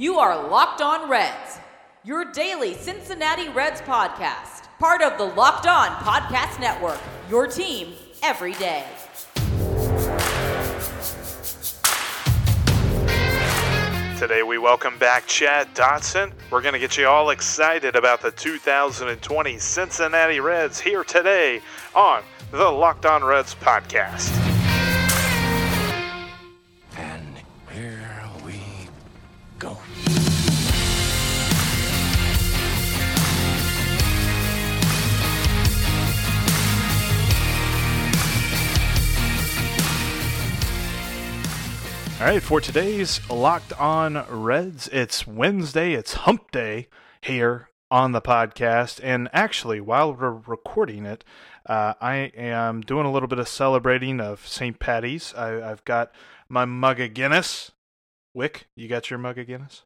You are Locked On Reds, your daily Cincinnati Reds podcast, part of the Locked On Podcast Network, your team every day. Today we welcome back Chad Dotson. We're going to get you all excited about the 2020 Cincinnati Reds here today on the Locked On Reds podcast. All right, for today's Locked On Reds, it's Wednesday, it's Hump Day here on the podcast. And actually, while we're recording it, uh, I am doing a little bit of celebrating of St. Patty's. I, I've got my mug of Guinness. Wick, you got your mug of Guinness?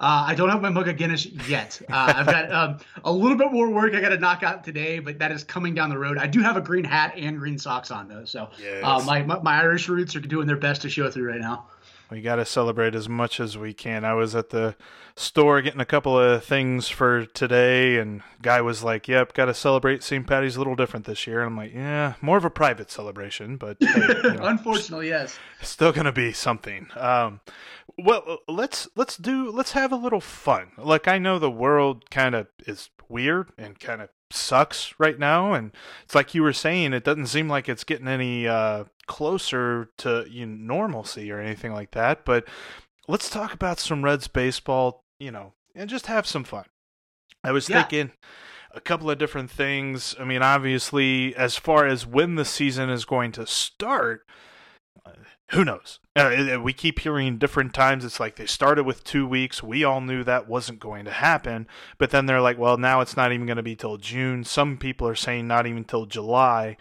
Uh, I don't have my mug of Guinness yet. Uh, I've got um, a little bit more work I got to knock out today, but that is coming down the road. I do have a green hat and green socks on though, so Yes. uh, my, my my Irish roots are doing their best to show through right now. We got to celebrate as much as we can. I was at the store getting a couple of things for today, and guy was like, "Yep, got to celebrate St. Patty's a little different this year." And I'm like, "Yeah, more of a private celebration, but hey, you know, Unfortunately, yes. still gonna be something." Um, well, let's let's do let's have a little fun. Like I know the world kind of is weird and kind of sucks right now, and it's like you were saying, it doesn't seem like it's getting any uh, closer to you know, normalcy or anything like that. But let's talk about some Reds baseball, you know, and just have some fun. I was Yeah. thinking a couple of different things. I mean, obviously, as far as when the season is going to start, uh, who knows? Uh, we keep hearing different times. It's like they started with two weeks. We all knew that wasn't going to happen, but then they're like, well, now it's not even going to be till June. Some people are saying not even till July.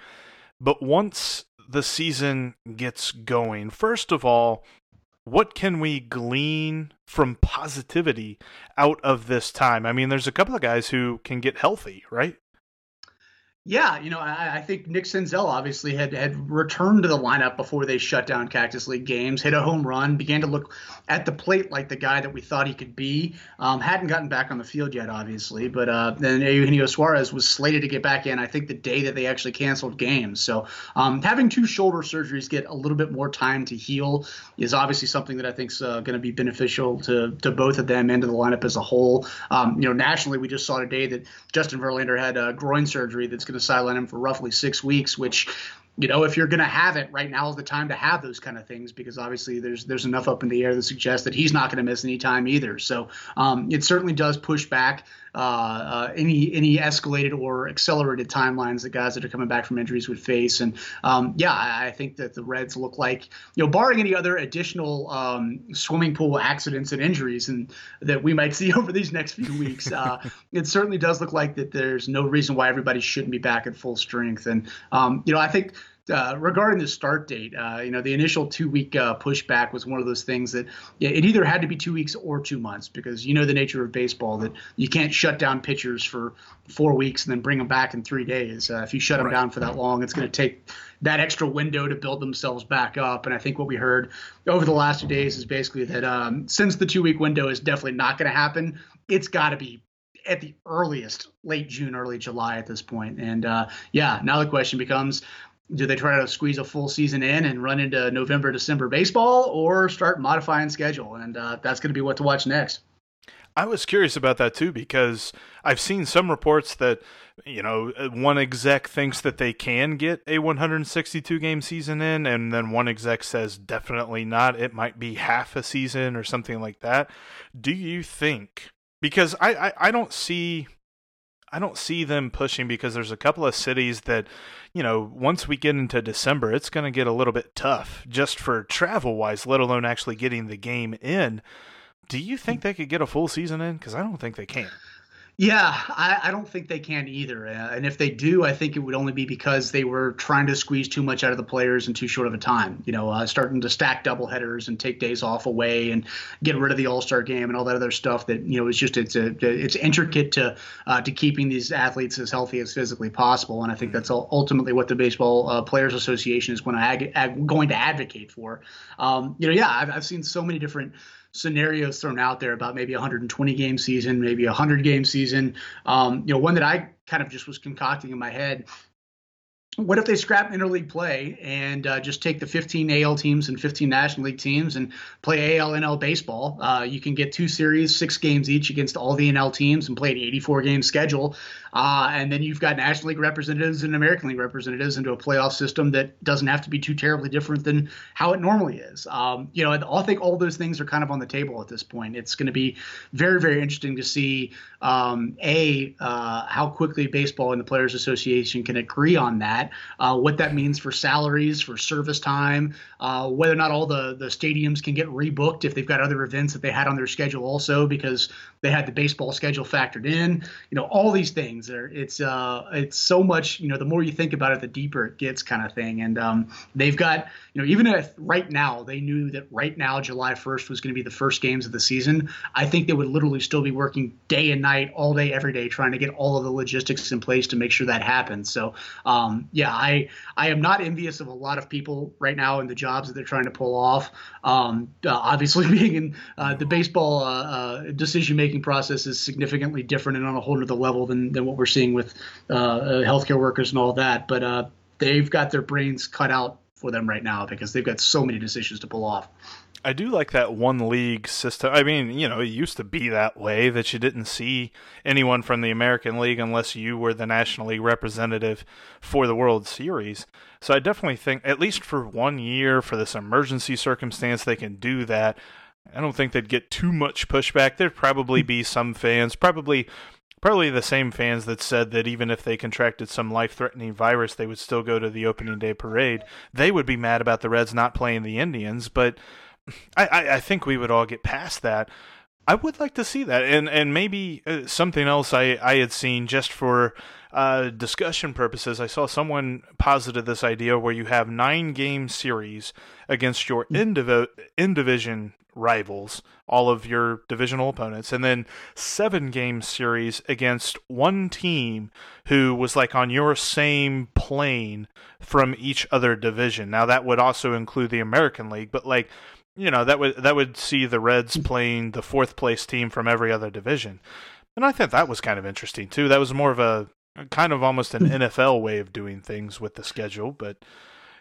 But once the season gets going, first of all, what can we glean from positivity out of this time? I mean, there's a couple of guys who can get healthy, right? Yeah, you know, I, I think Nick Senzel obviously had had returned to the lineup before they shut down Cactus League games, hit a home run, began to look at the plate like the guy that we thought he could be. Um, hadn't gotten back on the field yet, obviously, but uh, then Eugenio Suarez was slated to get back in. I think the day that they actually canceled games. So um, having two shoulder surgeries get a little bit more time to heal is obviously something that I think is uh, going to be beneficial to to both of them and to the lineup as a whole. Um, you know, nationally, we just saw today that Justin Verlander had a groin surgery that's going to sideline him for roughly six weeks, which you know, if you're going to have it, right now is the time to have those kind of things because obviously there's there's enough up in the air that suggests that he's not going to miss any time either. So um, it certainly does push back uh, uh, any any escalated or accelerated timelines that guys that are coming back from injuries would face. And um, yeah, I, I think that the Reds look like you know, barring any other additional um, swimming pool accidents and injuries and that we might see over these next few weeks, uh, it certainly does look like that there's no reason why everybody shouldn't be back at full strength. And um, you know, I think uh, regarding the start date, uh, you know, the initial two week uh, pushback was one of those things that yeah, it either had to be two weeks or two months because you know the nature of baseball that you can't shut down pitchers for four weeks and then bring them back in three days. Uh, if you shut them Right. down for that long, it's going to take that extra window to build themselves back up. And I think what we heard over the last two days is basically that um, since the two week window is definitely not going to happen, it's got to be at the earliest late June, early July at this point. And uh, yeah, now the question becomes do they try to squeeze a full season in and run into November, December baseball or start modifying schedule? And uh, that's going to be what to watch next. I was curious about that too because I've seen some reports that you know one exec thinks that they can get a 162 game season in, and then one exec says definitely not. It might be half a season or something like that. Do you think? Because I I, I don't see. I don't see them pushing because there's a couple of cities that, you know, once we get into December, it's going to get a little bit tough just for travel wise, let alone actually getting the game in. Do you think they could get a full season in? Because I don't think they can. Yeah, I, I don't think they can either. Uh, and if they do, I think it would only be because they were trying to squeeze too much out of the players in too short of a time. You know, uh, starting to stack doubleheaders and take days off away and get rid of the All Star game and all that other stuff. That you know, it's just it's a, it's intricate to uh, to keeping these athletes as healthy as physically possible. And I think that's ultimately what the Baseball uh, Players Association is going to ag- ag- going to advocate for. Um, you know, yeah, I've, I've seen so many different scenarios thrown out there about maybe a 120 game season, maybe a 100 game season. Um, you know, one that I kind of just was concocting in my head what if they scrap interleague play and uh, just take the 15 AL teams and 15 National League teams and play AL NL baseball? Uh, you can get two series, six games each against all the NL teams and play an 84 game schedule. Uh, and then you've got National League representatives and American League representatives into a playoff system that doesn't have to be too terribly different than how it normally is. Um, you know, I think all those things are kind of on the table at this point. It's going to be very, very interesting to see um, a uh, how quickly baseball and the Players Association can agree on that, uh, what that means for salaries, for service time, uh, whether or not all the the stadiums can get rebooked if they've got other events that they had on their schedule also because they had the baseball schedule factored in. You know, all these things are it's uh it's so much. You know, the more you think about it, the deeper it gets, kind of thing. And um, they've got you know even if right now they knew that right now July 1st was going to be the first games of the season, I think they would literally still be working day and night, all day, every day, trying to get all of the logistics in place to make sure that happens. So um, yeah, I I am not envious of a lot of people right now in the jobs that they're trying to pull off. Um, uh, obviously, being in uh, the baseball uh, uh decision making process is significantly different and on a whole other level than, than what we're seeing with uh, uh, healthcare workers and all that. But they've got their brains cut out for them right now because they've got so many decisions to pull off. I do like that one league system. I mean, you know, it used to be that way that you didn't see anyone from the American League unless you were the National League representative for the World Series. So I definitely think, at least for one year, for this emergency circumstance, they can do that. I don't think they'd get too much pushback. There'd probably be some fans, probably probably the same fans that said that even if they contracted some life-threatening virus, they would still go to the opening day parade. They would be mad about the Reds not playing the Indians, but I, I, I think we would all get past that. I would like to see that, and and maybe uh, something else I, I had seen just for uh, discussion purposes. I saw someone posited this idea where you have nine game series against your in division rivals, all of your divisional opponents, and then seven game series against one team who was like on your same plane from each other division. Now that would also include the American League, but like you know that would that would see the Reds playing the fourth place team from every other division. And I thought that was kind of interesting too. That was more of a kind of almost an hmm. NFL way of doing things with the schedule, but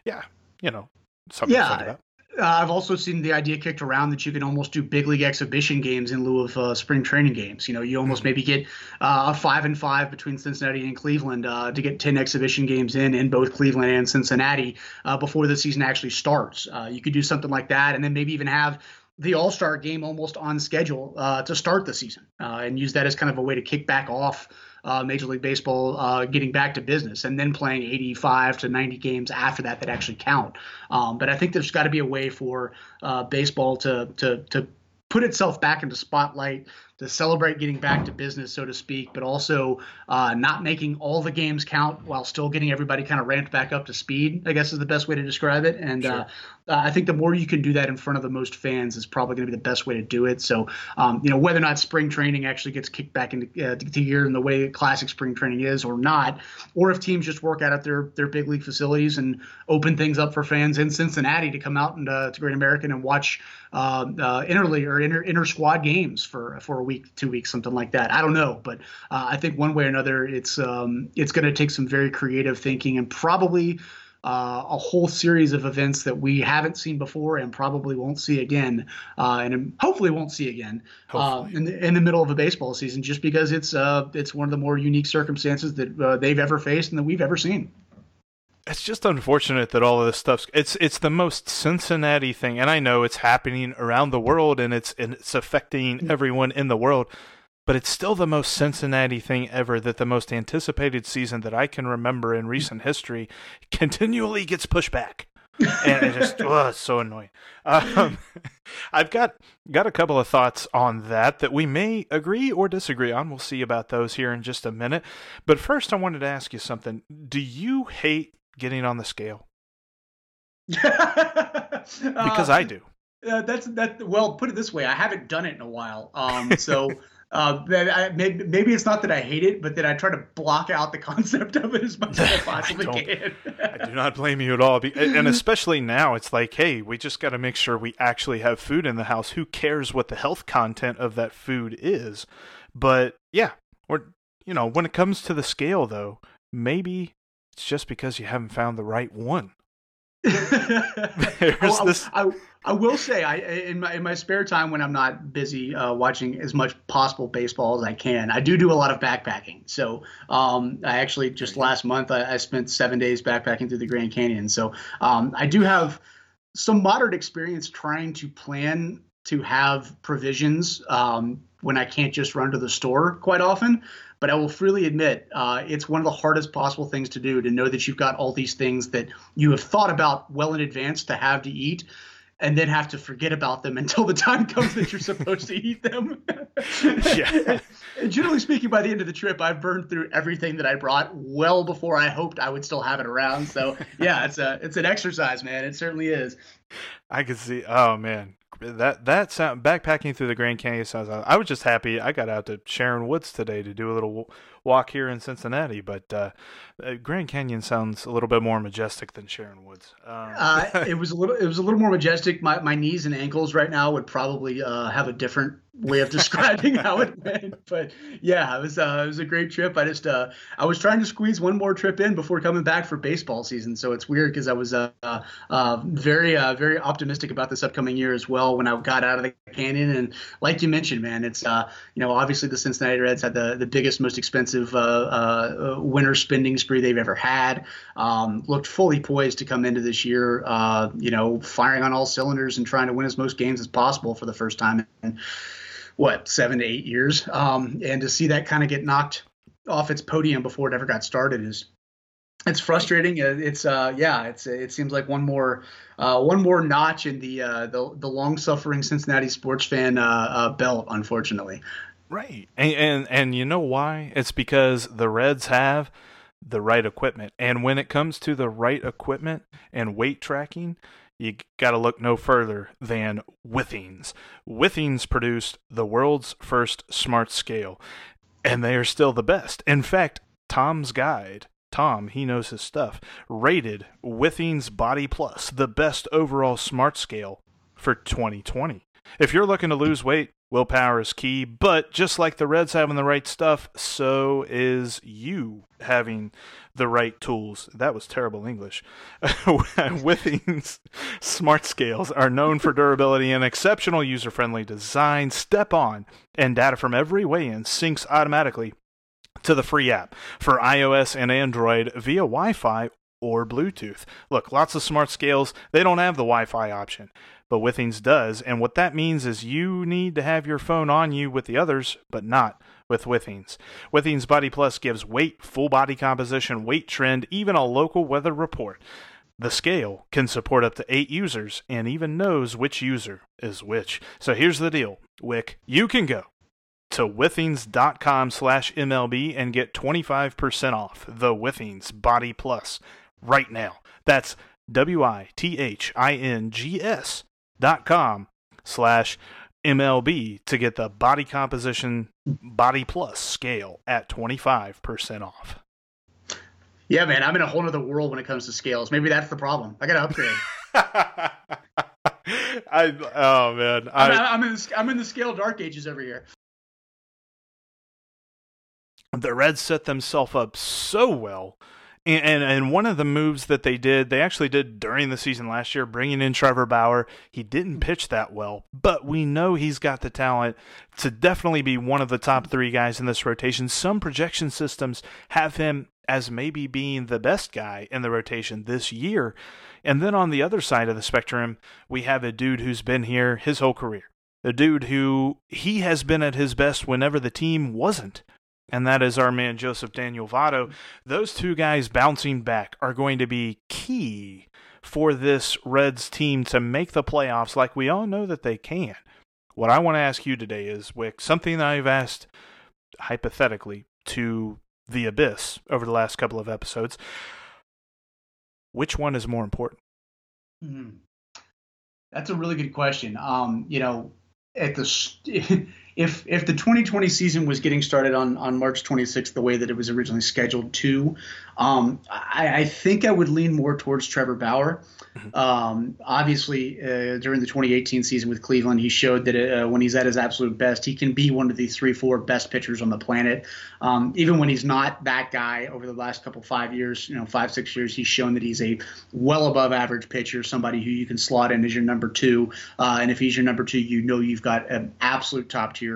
yeah, you know, something yeah, uh, I've also seen the idea kicked around that you can almost do big league exhibition games in lieu of uh, spring training games. You know, you almost mm-hmm. maybe get uh, a five and five between Cincinnati and Cleveland uh, to get ten exhibition games in in both Cleveland and Cincinnati uh, before the season actually starts. Uh, you could do something like that, and then maybe even have the All Star game almost on schedule to start the season, and use that as kind of a way to kick back off uh, Major League Baseball uh, getting back to business and then playing 85 to 90 games after that that actually count. Um, but I think there's got to be a way for uh, baseball to to to put itself back into spotlight to celebrate getting back to business, so to speak, but also uh, not making all the games count while still getting everybody kind of ramped back up to speed. I guess is the best way to describe it. And sure. uh, uh, I think the more you can do that in front of the most fans is probably going to be the best way to do it. So, um, you know, whether or not spring training actually gets kicked back into uh, gear in the way classic spring training is, or not, or if teams just work out at their their big league facilities and open things up for fans in Cincinnati to come out and uh, to Great American and watch uh, uh, interleague or inter inter squad games for for a week, two weeks, something like that. I don't know, but uh, I think one way or another, it's um, it's going to take some very creative thinking and probably uh, a whole series of events that we haven't seen before and probably won't see again, uh, and hopefully won't see again uh, in, the, in the middle of a baseball season, just because it's uh, it's one of the more unique circumstances that uh, they've ever faced and that we've ever seen. It's just unfortunate that all of this stuff's it's it's the most Cincinnati thing, and I know it's happening around the world and it's and it's affecting everyone in the world but it's still the most Cincinnati thing ever that the most anticipated season that I can remember in recent history continually gets pushed back. and it just oh, it's so annoying. Um, I've got got a couple of thoughts on that that we may agree or disagree on. We'll see about those here in just a minute. But first, I wanted to ask you something. Do you hate getting on the scale? because uh, I do. Uh, that's that. Well, put it this way: I haven't done it in a while. Um, so uh, that I, maybe, maybe it's not that I hate it, but that I try to block out the concept of it as much as I possibly I can. I do not blame you at all. And especially now, it's like, hey, we just got to make sure we actually have food in the house. Who cares what the health content of that food is? But yeah, or you know, when it comes to the scale, though, maybe it's just because you haven't found the right one. There's I, this. I, I will say, I in my in my spare time when I'm not busy uh, watching as much possible baseball as I can, I do do a lot of backpacking. So um, I actually just last month I, I, spent seven days backpacking through the Grand Canyon. So um, I do have some moderate experience trying to plan to have provisions um, when I can't just run to the store quite often. But I will freely admit, uh, it's one of the hardest possible things to do to know that you've got all these things that you have thought about well in advance to have to eat and then have to forget about them until the time comes that you're supposed to eat them. yeah. generally speaking, by the end of the trip, I've burned through everything that I brought well before I hoped I would still have it around. So yeah, it's a it's an exercise, man. It certainly is. I can see. Oh man, that that sound backpacking through the Grand Canyon sounds. I was just happy I got out to Sharon Woods today to do a little walk here in Cincinnati, but uh, uh, Grand Canyon sounds a little bit more majestic than Sharon Woods. Um. uh, it was a little it was a little more majestic. My my knees and ankles right now would probably uh, have a different way of describing how it went. But yeah, it was uh, it was a great trip. I just uh, I was trying to squeeze one more trip in before coming back for baseball season. So it's weird because I was uh, uh, very uh, very optimistic about this upcoming year as well when I got out of the canyon. And like you mentioned, man, it's uh, you know obviously the Cincinnati Reds had the the biggest, most expensive uh, uh, winter spending spree they've ever had. Um, looked fully poised to come into this year, uh, you know, firing on all cylinders and trying to win as most games as possible for the first time. in what seven to eight years, um, and to see that kind of get knocked off its podium before it ever got started is it's frustrating. Uh, it's uh, yeah, it's it seems like one more uh, one more notch in the uh, the, the long suffering Cincinnati sports fan uh, uh, belt, unfortunately. Right, and, and and you know why? It's because the Reds have the right equipment, and when it comes to the right equipment and weight tracking, you got to look no further than Withings. Withings produced the world's first smart scale, and they are still the best. In fact, Tom's Guide, Tom, he knows his stuff, rated Withings Body Plus the best overall smart scale for 2020. If you're looking to lose weight, willpower is key, but just like the Reds having the right stuff, so is you having the right tools. That was terrible English. Withings smart scales are known for durability and exceptional user friendly design. Step on, and data from every weigh in syncs automatically to the free app for iOS and Android via Wi Fi or Bluetooth. Look, lots of smart scales, they don't have the Wi Fi option but Withings does. And what that means is you need to have your phone on you with the others, but not with Withings. Withings Body Plus gives weight, full body composition, weight trend, even a local weather report. The scale can support up to eight users and even knows which user is which. So here's the deal, Wick. You can go to withings.com slash MLB and get 25% off the Withings Body Plus right now. That's W I T H I N G S com slash MLB to get the body composition body plus scale at 25% off. Yeah, man, I'm in a whole other world when it comes to scales. Maybe that's the problem. I got to upgrade. I oh man, I, I'm, in the, I'm in the scale dark ages every year. The Reds set themselves up so well and, and, and one of the moves that they did, they actually did during the season last year, bringing in Trevor Bauer. He didn't pitch that well, but we know he's got the talent to definitely be one of the top three guys in this rotation. Some projection systems have him as maybe being the best guy in the rotation this year. And then on the other side of the spectrum, we have a dude who's been here his whole career. A dude who he has been at his best whenever the team wasn't and that is our man Joseph Daniel Votto. Those two guys bouncing back are going to be key for this Reds team to make the playoffs like we all know that they can. What I want to ask you today is, Wick, something that I've asked hypothetically to the Abyss over the last couple of episodes. Which one is more important? Mm-hmm. That's a really good question. Um, you know, at the if if the 2020 season was getting started on on March 26th the way that it was originally scheduled to, um, I, I think I would lean more towards Trevor Bauer. Mm-hmm. Um, obviously, uh, during the 2018 season with Cleveland, he showed that uh, when he's at his absolute best, he can be one of the three, four best pitchers on the planet. Um, even when he's not that guy over the last couple five years, you know, five six years, he's shown that he's a well above average pitcher, somebody who you can slot in as your number two. Uh, and if he's your number two, you know you've got an absolute top tier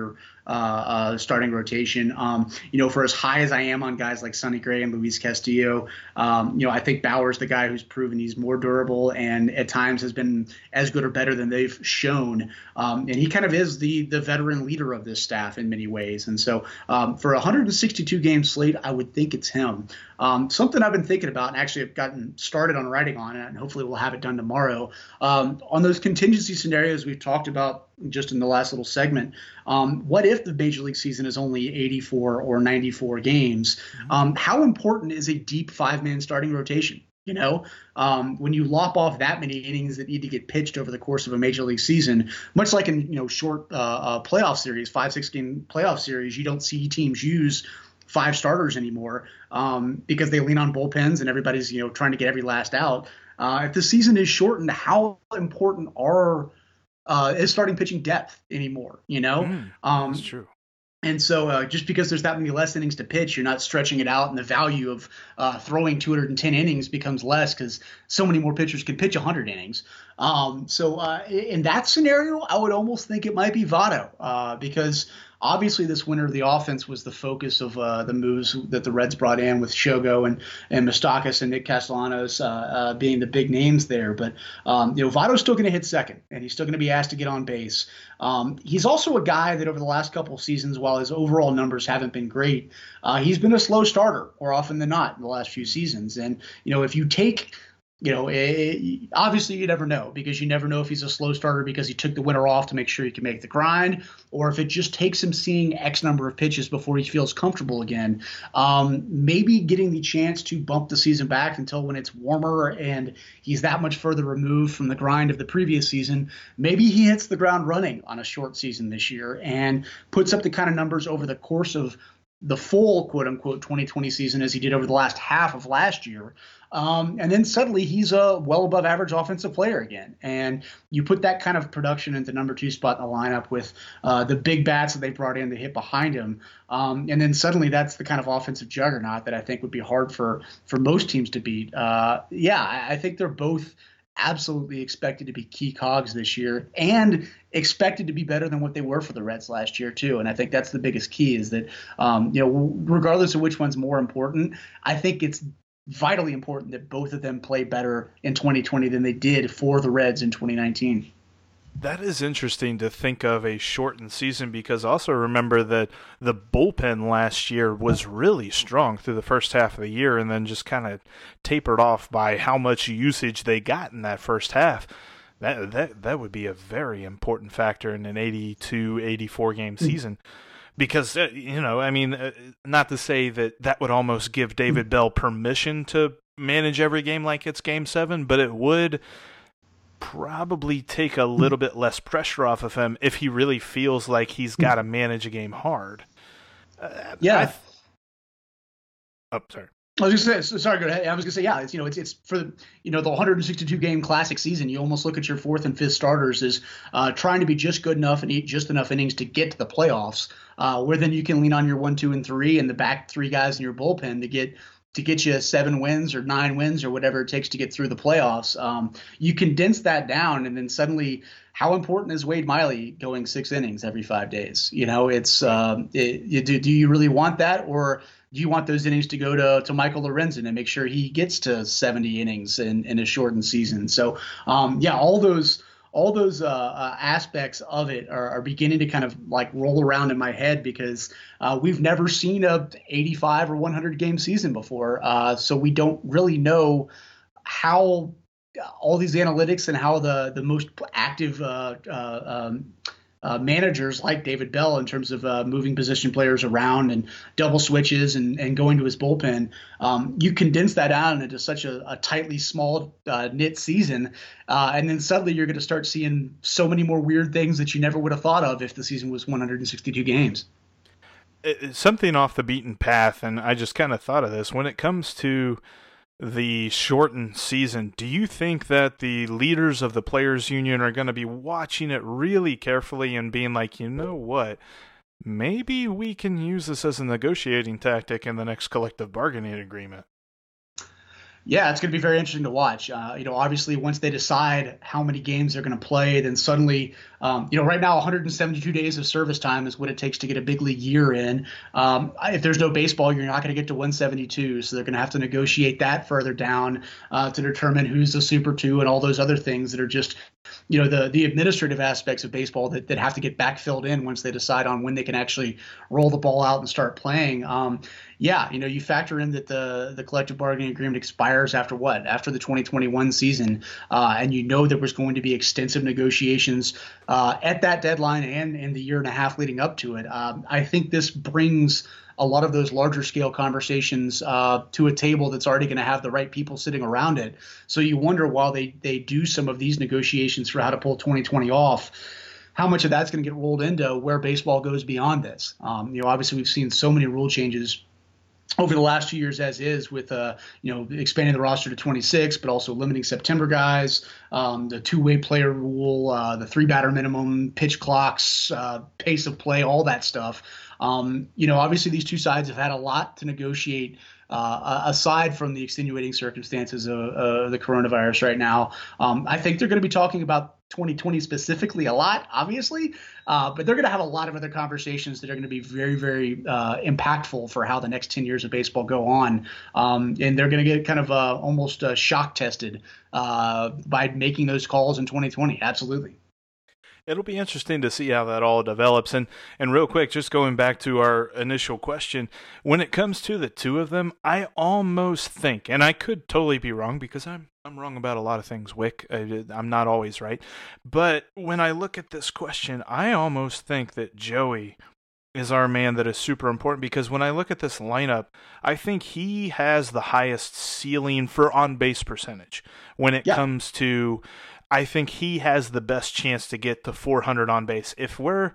uh, uh, starting rotation. Um, you know, for as high as I am on guys like Sonny Gray and Luis Castillo, um, you know, I think Bauer's the guy who's proven he's more durable and at times has been as good or better than they've shown. Um, and he kind of is the the veteran leader of this staff in many ways. And so um, for a 162 game slate, I would think it's him. Um, something I've been thinking about and actually have gotten started on writing on it, and hopefully we'll have it done tomorrow. Um, on those contingency scenarios we've talked about just in the last little segment, um, what if the major league season is only 84 or 94 games? Mm-hmm. Um, how important is a deep five man starting rotation? You know, um, when you lop off that many innings that need to get pitched over the course of a major league season, much like in you know short uh, uh, playoff series, five six game playoff series, you don't see teams use five starters anymore um, because they lean on bullpens and everybody's you know trying to get every last out. Uh, if the season is shortened, how important are uh, is starting pitching depth anymore? You know, mm, um, that's true. And so, uh, just because there's that many less innings to pitch, you're not stretching it out, and the value of uh, throwing 210 innings becomes less because so many more pitchers can pitch 100 innings. Um, so, uh, in that scenario, I would almost think it might be Votto uh, because obviously this winter the offense was the focus of uh, the moves that the Reds brought in with Shogo and and Moustakas and Nick Castellanos uh, uh, being the big names there. But um, you know Votto's still going to hit second, and he's still going to be asked to get on base. Um, he's also a guy that over the last couple of seasons, while his overall numbers haven't been great, uh, he's been a slow starter more often than not in the last few seasons. And you know if you take you know, it, eh, obviously you never know because you never know if he's a slow starter because he took the winter off to make sure he can make the grind, or if it just takes him seeing X number of pitches before he feels comfortable again. Um, maybe getting the chance to bump the season back until when it's warmer and he's that much further removed from the grind of the previous season. Maybe he hits the ground running on a short season this year and puts up the kind of numbers over the course of the full quote unquote 2020 season as he did over the last half of last year. Um, and then suddenly he's a well above average offensive player again. And you put that kind of production into number two spot in the lineup with uh, the big bats that they brought in to hit behind him. Um, and then suddenly that's the kind of offensive juggernaut that I think would be hard for, for most teams to beat. Uh, yeah, I, I think they're both absolutely expected to be key cogs this year and expected to be better than what they were for the Reds last year too. And I think that's the biggest key is that um, you know regardless of which one's more important, I think it's vitally important that both of them play better in 2020 than they did for the Reds in 2019. That is interesting to think of a shortened season because also remember that the bullpen last year was really strong through the first half of the year and then just kind of tapered off by how much usage they got in that first half. That that that would be a very important factor in an 82 84 game hmm. season. Because uh, you know, I mean, uh, not to say that that would almost give David Bell permission to manage every game like it's game 7, but it would probably take a little bit less pressure off of him if he really feels like he's got to manage a game hard. Uh, yeah. Th- oh, sorry. I was gonna say, sorry, go ahead. I was gonna say, yeah, it's you know, it's it's for the you know the 162 game classic season. You almost look at your fourth and fifth starters as uh, trying to be just good enough and eat just enough innings to get to the playoffs. Uh, where then you can lean on your one, two, and three, and the back three guys in your bullpen to get to get you seven wins or nine wins or whatever it takes to get through the playoffs. Um, you condense that down, and then suddenly, how important is Wade Miley going six innings every five days? You know, it's um, it, you, do do you really want that, or do you want those innings to go to, to Michael Lorenzen and make sure he gets to 70 innings in, in a shortened season? So, um, yeah, all those all those uh, uh, aspects of it are, are, beginning to kind of like roll around in my head because uh, we've never seen a 85 or 100 game season before, uh, so we don't really know how all these analytics and how the the most active uh, uh, um, uh, managers like David Bell in terms of uh, moving position players around and double switches and, and going to his bullpen. Um, you condense that down into such a, a tightly small uh, knit season, uh, and then suddenly you're going to start seeing so many more weird things that you never would have thought of if the season was 162 games. Something off the beaten path, and I just kind of thought of this when it comes to the shortened season, do you think that the leaders of the players union are going to be watching it really carefully and being like, you know what? Maybe we can use this as a negotiating tactic in the next collective bargaining agreement. Yeah, it's going to be very interesting to watch. Uh, you know, obviously, once they decide how many games they're going to play, then suddenly, um, you know, right now, 172 days of service time is what it takes to get a big league year in. Um, if there's no baseball, you're not going to get to 172, so they're going to have to negotiate that further down uh, to determine who's the Super Two and all those other things that are just you know the the administrative aspects of baseball that, that have to get backfilled in once they decide on when they can actually roll the ball out and start playing. Um, yeah, you know, you factor in that the the collective bargaining agreement expires after what? After the 2021 season, uh, and you know there was going to be extensive negotiations uh, at that deadline and in the year and a half leading up to it. Um, I think this brings a lot of those larger scale conversations uh, to a table that's already going to have the right people sitting around it. So you wonder while they they do some of these negotiations for how to pull 2020 off, how much of that's going to get rolled into where baseball goes beyond this. Um, you know, obviously we've seen so many rule changes over the last two years as is with uh, you know expanding the roster to 26 but also limiting september guys. Um, the two-way player rule uh, the three batter minimum pitch clocks uh, pace of play all that stuff. Um, you know obviously these two sides have had a lot to negotiate uh, aside from the extenuating circumstances of the coronavirus right now. Um, i think they're going to be talking about 2020 specifically a lot, obviously, uh, but they're going to have a lot of other conversations that are going to be very, very uh, impactful for how the next 10 years of baseball go on. Um, and they're going to get kind of uh, almost uh, shock tested uh, by making those calls in 2020. Absolutely it'll be interesting to see how that all develops. And and real quick, just going back to our initial question, when it comes to the two of them, I almost think, and I could totally be wrong because I'm I'm wrong about a lot of things, Wick. I, I'm not always right, but when I look at this question, I almost think that Joey is our man that is super important because when I look at this lineup, I think he has the highest ceiling for on base percentage when it yeah. comes to I think he has the best chance to get to 400 on base. If we're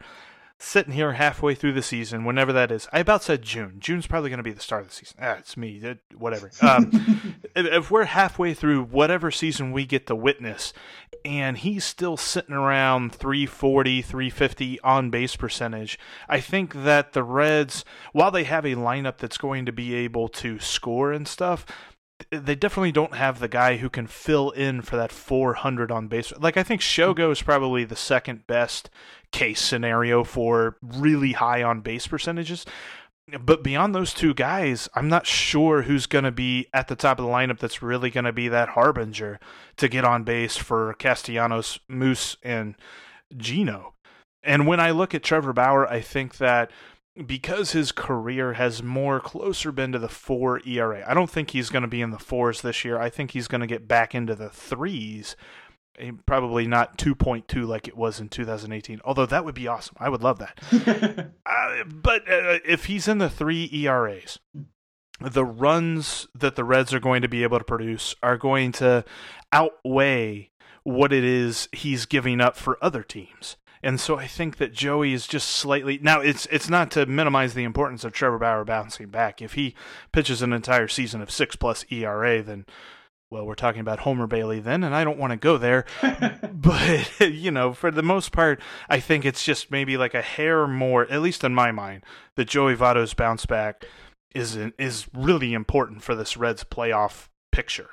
sitting here halfway through the season, whenever that is, I about said June. June's probably going to be the start of the season. Ah, it's me. It, whatever. Um, if we're halfway through whatever season we get to witness, and he's still sitting around 340, 350 on base percentage, I think that the Reds, while they have a lineup that's going to be able to score and stuff, they definitely don't have the guy who can fill in for that 400 on base. Like I think Shogo is probably the second best case scenario for really high on base percentages. But beyond those two guys, I'm not sure who's going to be at the top of the lineup that's really going to be that harbinger to get on base for Castellanos, Moose, and Geno. And when I look at Trevor Bauer, I think that because his career has more closer been to the four ERA. I don't think he's going to be in the fours this year. I think he's going to get back into the threes. Eh, probably not 2.2 like it was in 2018, although that would be awesome. I would love that. uh, but uh, if he's in the three ERAs, the runs that the Reds are going to be able to produce are going to outweigh what it is he's giving up for other teams. And so I think that Joey is just slightly now. It's it's not to minimize the importance of Trevor Bauer bouncing back. If he pitches an entire season of six plus ERA, then well, we're talking about Homer Bailey then, and I don't want to go there. but you know, for the most part, I think it's just maybe like a hair more, at least in my mind, that Joey Votto's bounce back is is really important for this Reds playoff picture.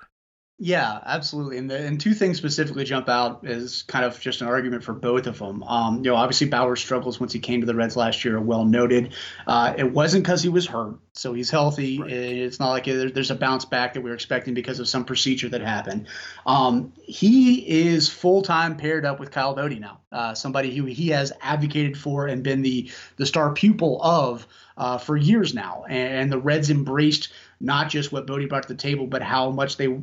Yeah, absolutely. And, the, and two things specifically jump out as kind of just an argument for both of them. Um, you know, obviously Bauer's struggles once he came to the Reds last year are well noted. Uh, it wasn't because he was hurt, so he's healthy. Right. It's not like there's a bounce back that we are expecting because of some procedure that happened. Um, he is full time paired up with Kyle Boddy now, uh, somebody who he has advocated for and been the the star pupil of uh, for years now. And the Reds embraced not just what Boddy brought to the table, but how much they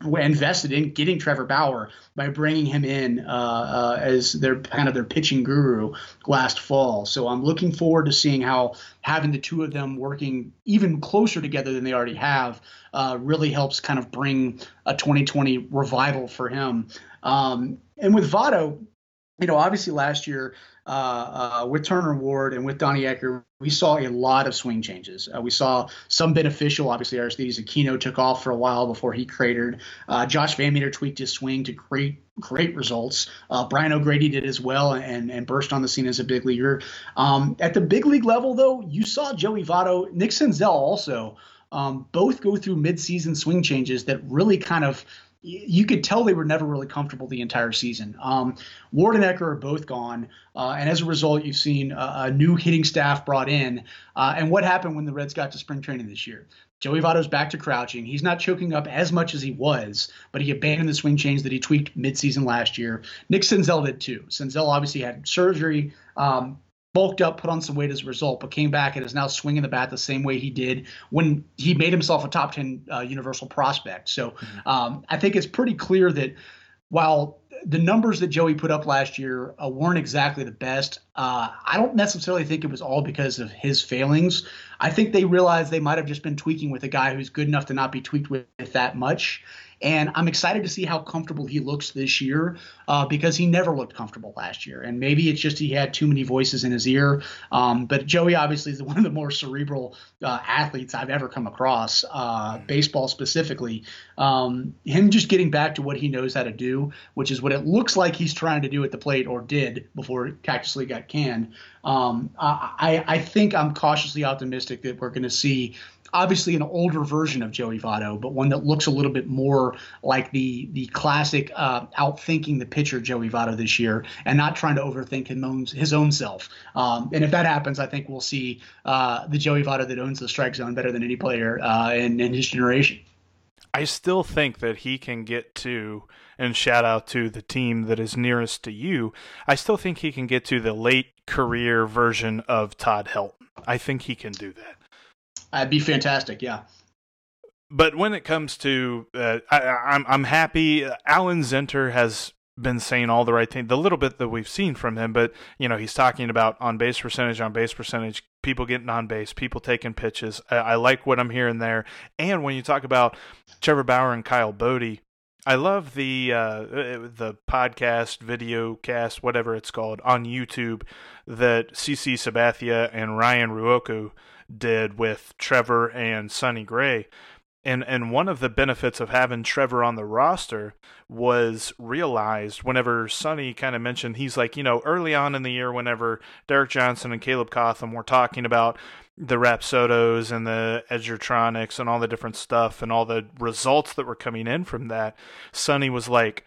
invested in getting Trevor Bauer by bringing him in uh, uh, as their kind of their pitching guru last fall. So I'm looking forward to seeing how having the two of them working even closer together than they already have uh, really helps kind of bring a 2020 revival for him. Um, and with Votto, you know, obviously last year uh, uh, with Turner Ward and with Donnie Ecker, we saw a lot of swing changes. Uh, we saw some beneficial. Obviously, Aristides Aquino took off for a while before he cratered. Uh, Josh VanMeter tweaked his swing to great, great results. Uh, Brian O'Grady did as well and, and burst on the scene as a big leaguer. Um, at the big league level, though, you saw Joey Votto, Nick Senzel also. Um, both go through midseason swing changes that really kind of you could tell they were never really comfortable the entire season. Um, Ward and Ecker are both gone, uh, and as a result, you've seen a, a new hitting staff brought in. Uh, and what happened when the Reds got to spring training this year? Joey Votto's back to crouching. He's not choking up as much as he was, but he abandoned the swing change that he tweaked midseason last year. Nick Senzel did too. Senzel obviously had surgery. Um, bulked up, put on some weight as a result, but came back and is now swinging the bat the same way he did when he made himself a top 10 uh, universal prospect. So mm-hmm. um, I think it's pretty clear that while the numbers that Joey put up last year uh, weren't exactly the best, uh, I don't necessarily think it was all because of his failings. I think they realized they might have just been tweaking with a guy who's good enough to not be tweaked with that much. And I'm excited to see how comfortable he looks this year uh, because he never looked comfortable last year. And maybe it's just he had too many voices in his ear. Um, but Joey obviously is one of the more cerebral uh, athletes I've ever come across, uh, baseball specifically. Um, him just getting back to what he knows how to do, which is what it looks like he's trying to do at the plate or did before Cactus League got canned. Um, I, I think I'm cautiously optimistic that we're going to see obviously an older version of Joey Votto, but one that looks a little bit more like the the classic uh, outthinking the pitcher Joey Votto this year, and not trying to overthink his own, his own self. Um, and if that happens, I think we'll see uh, the Joey Votto that owns the strike zone better than any player uh, in, in his generation. I still think that he can get to, and shout out to the team that is nearest to you. I still think he can get to the late career version of Todd Helton. I think he can do that. That'd be fantastic. Yeah. But when it comes to, uh, I, I'm I'm happy. Alan Zinter has been saying all the right things. The little bit that we've seen from him, but you know, he's talking about on base percentage, on base percentage, people getting on base, people taking pitches. I, I, like what I'm hearing there. And when you talk about Trevor Bauer and Kyle Boddy, I love the uh, the podcast, video cast, whatever it's called, on YouTube that CC Sabathia and Ryan Ruocco did with Trevor and Sonny Gray. And and one of the benefits of having Trevor on the roster was realized whenever Sonny kind of mentioned he's like, you know, early on in the year whenever Derek Johnson and Caleb Cotham were talking about the Rapsodos and the Edgertronics and all the different stuff and all the results that were coming in from that, Sonny was like,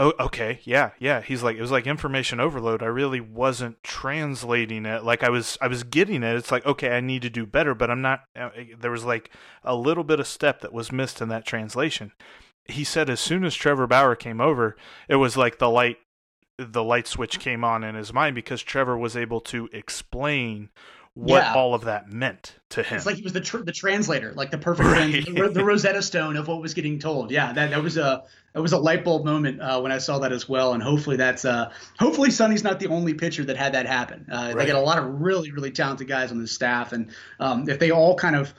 oh okay. Yeah yeah. He's like it was like information overload. I really wasn't translating it. Like i was i was getting it. It's like okay i need to do better but i'm not uh, there was like a little bit of step that was missed in that translation. He said as soon as trevor bauer came over it was like the light the light switch came on in his mind because trevor was able to explain what yeah. all of that meant to him. It's like he was the tr- the translator, like the perfect right. the, the, Rosetta Stone of what was getting told. Yeah, that that was a that was a light bulb moment uh, when I saw that as well, and hopefully that's uh, hopefully Sonny's not the only pitcher that had that happen. Uh, right. They got a lot of really really talented guys on the staff, and um, if they all kind of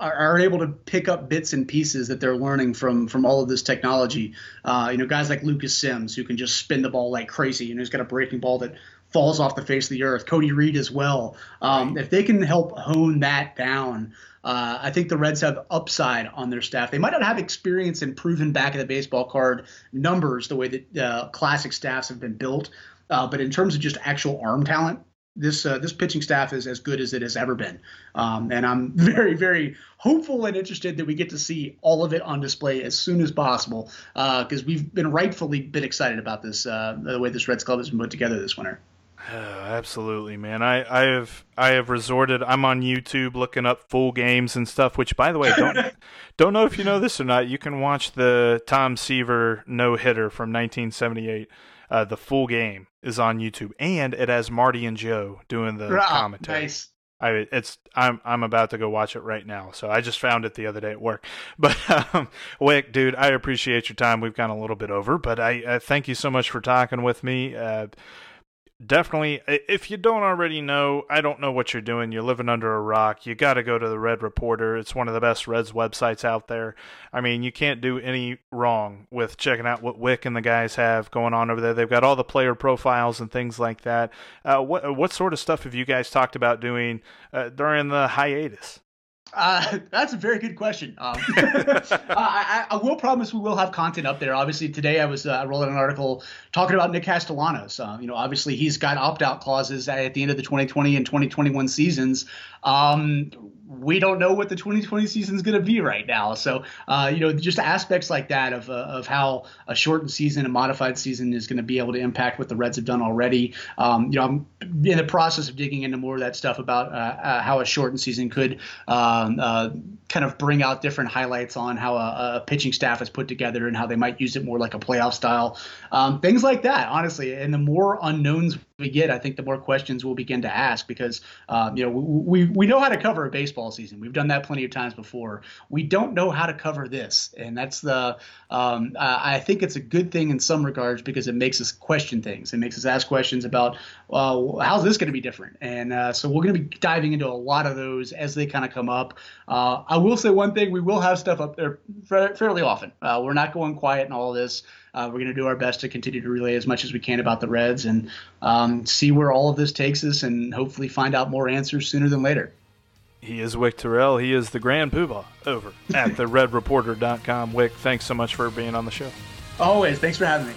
are, are, able to pick up bits and pieces that they're learning from from all of this technology. Uh, you know, guys like Lucas Sims who can just spin the ball like crazy. You know, he's got a breaking ball that falls off the face of the earth. Cody Reed as well. Um, if they can help hone that down, uh, I think the Reds have upside on their staff. They might not have experience in proven back of the baseball card numbers the way that uh, classic staffs have been built, uh, but in terms of just actual arm talent, this uh, this pitching staff is as good as it has ever been, um, and I'm very very hopeful and interested that we get to see all of it on display as soon as possible because uh, we've been rightfully been excited about this uh, the way this Reds club has been put together this winter. Oh, absolutely, man. I, I have I have resorted. I'm on YouTube looking up full games and stuff. Which, by the way, don't don't know if you know this or not. You can watch the Tom Seaver no hitter from 1978. Uh, the full game is on YouTube, and it has Marty and Joe doing the oh, commentary. Nice. I it's I'm I'm about to go watch it right now. So I just found it the other day at work. But um, Wick, dude, I appreciate your time. We've gone a little bit over, but I, I thank you so much for talking with me. Uh, definitely. If you don't already know i don't know what you're doing. You're living under a rock. You got to go to the red reporter. It's one of the best reds websites out there. I mean you can't do any wrong with checking out what wick and the guys have going on over there. They've got all the player profiles and things like that. Uh, what what sort of stuff have you guys talked about doing uh, during the hiatus uh, that's a very good question. Um, I, I, will promise we will have content up there. Obviously, today I was uh, rolling an article talking about Nick Castellanos. Uh, you know, obviously he's got opt-out clauses at the end of the 2020 and 2021 seasons. Um, we don't know what the 2020 season is going to be right now. So, uh, you know, just aspects like that of, uh, of how a shortened season, a modified season is going to be able to impact what the Reds have done already. Um, you know, I'm in the process of digging into more of that stuff about uh, uh how a shortened season could um, uh, kind of bring out different highlights on how a, a, pitching staff is put together and how they might use it more like a playoff style. Um, things like that, honestly. And the more unknowns we get, I think the more questions we'll begin to ask because um, you know we, we know how to cover a baseball season. We've done that plenty of times before. We don't know how to cover this, and that's the um, I think it's a good thing in some regards because it makes us question things. It makes us ask questions about uh, how's this going to be different, and uh, so we're going to be diving into a lot of those as they kind of come up. Uh, I will say one thing: we will have stuff up there fairly often. Uh, we're not going quiet in all of this. Uh, we're going to do our best to continue to relay as much as we can about the Reds and um, see where all of this takes us and hopefully find out more answers sooner than later. He is Wick Terrell. He is the Grand Poobah over at the redreporter.com. Wick, thanks so much for being on the show. Always. Thanks for having me.